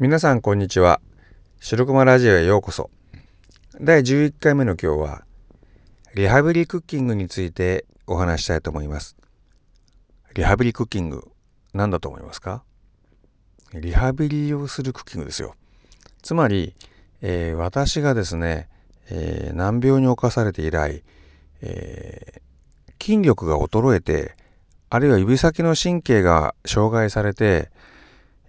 皆さんこんにちは。白熊ラジオへようこそ。第11回目の今日はリハビリクッキングについてお話したいと思います。リハビリクッキング何だと思いますか？リハビリをするクッキングですよ。つまり、えー、私がですね、えー、難病に侵されて以来、えー、筋力が衰えてあるいは指先の神経が障害されて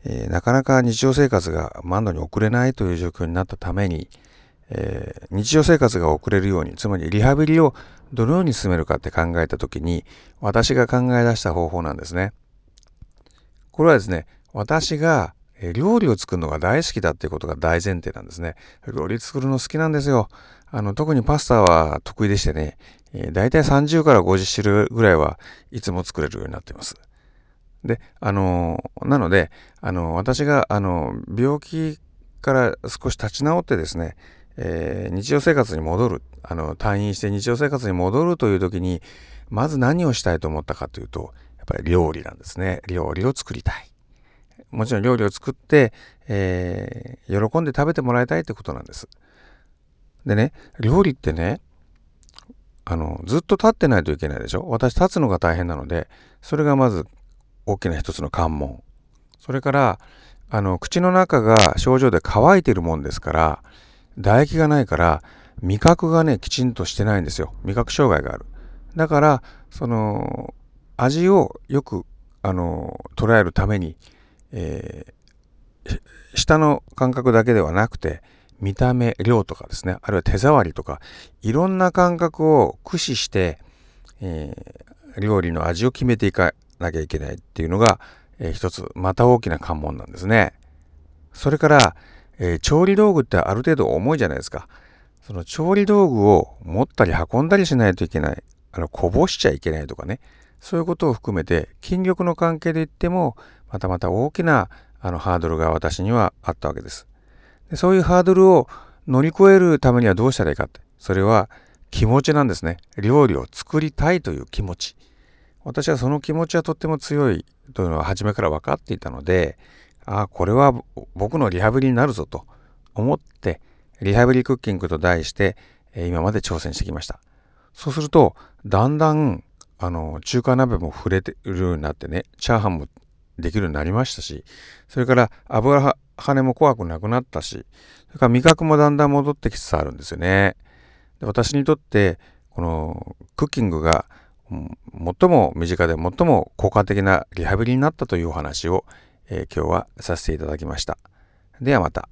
えー、なかなか日常生活が満度に送れないという状況になったために、えー、日常生活が送れるように、つまりリハビリをどのように進めるかって考えたときに、私が考え出した方法なんですね。これはですね、私が料理を作るのが大好きだっていうことが大前提なんですね。料理作るの好きなんですよ。あの、特にパスタは得意でしてね、えー、大体30から50種類ぐらいはいつも作れるようになっています。で、あの、なので、あの、私が、あの、病気から少し立ち直ってですね、え、日常生活に戻る、あの、退院して日常生活に戻るという時に、まず何をしたいと思ったかというと、やっぱり料理なんですね。料理を作りたい。もちろん料理を作って、えー、喜んで食べてもらいたいってことなんです。でね、料理ってね、あの、ずっと立ってないといけないでしょ？私立つのが大変なので、それがまず大きな一つの関門。それから、あの、口の中が症状で乾いてるもんですから、唾液がないから、味覚がね、きちんとしてないんですよ。味覚障害がある。だから、その、味をよく、あの、捉えるために、えー、舌の感覚だけではなくて、見た目、量とかですね、あるいは手触りとか、いろんな感覚を駆使して、えー、料理の味を決めていかなきゃいけないっていうのが、えー、一つ、また大きな関門なんですね。それから、えー、調理道具ってある程度重いじゃないですか。その調理道具を持ったり運んだりしないといけない。あの、こぼしちゃいけないとかね。そういうことを含めて、筋力の関係で言っても、またまた大きなあのハードルが私にはあったわけです。でそういうハードルを乗り越えるためにはどうしたらいいかって。それは気持ちなんですね。料理を作りたいという気持ち。私はその気持ちはとっても強いというのは初めから分かっていたので、ああ、これは僕のリハビリになるぞと思って、リハビリクッキングと題して、今まで挑戦してきました。そうすると、だんだん、あの、中華鍋も触れてるようになってね、チャーハンもできるようになりましたし、それから油跳ねも怖くなくなったし、それから味覚もだんだん戻ってきつつあるんですよね。で私にとって、このクッキングが最も身近で最も効果的なリハビリになったというお話を、えー、今日はさせていただきました。ではまた。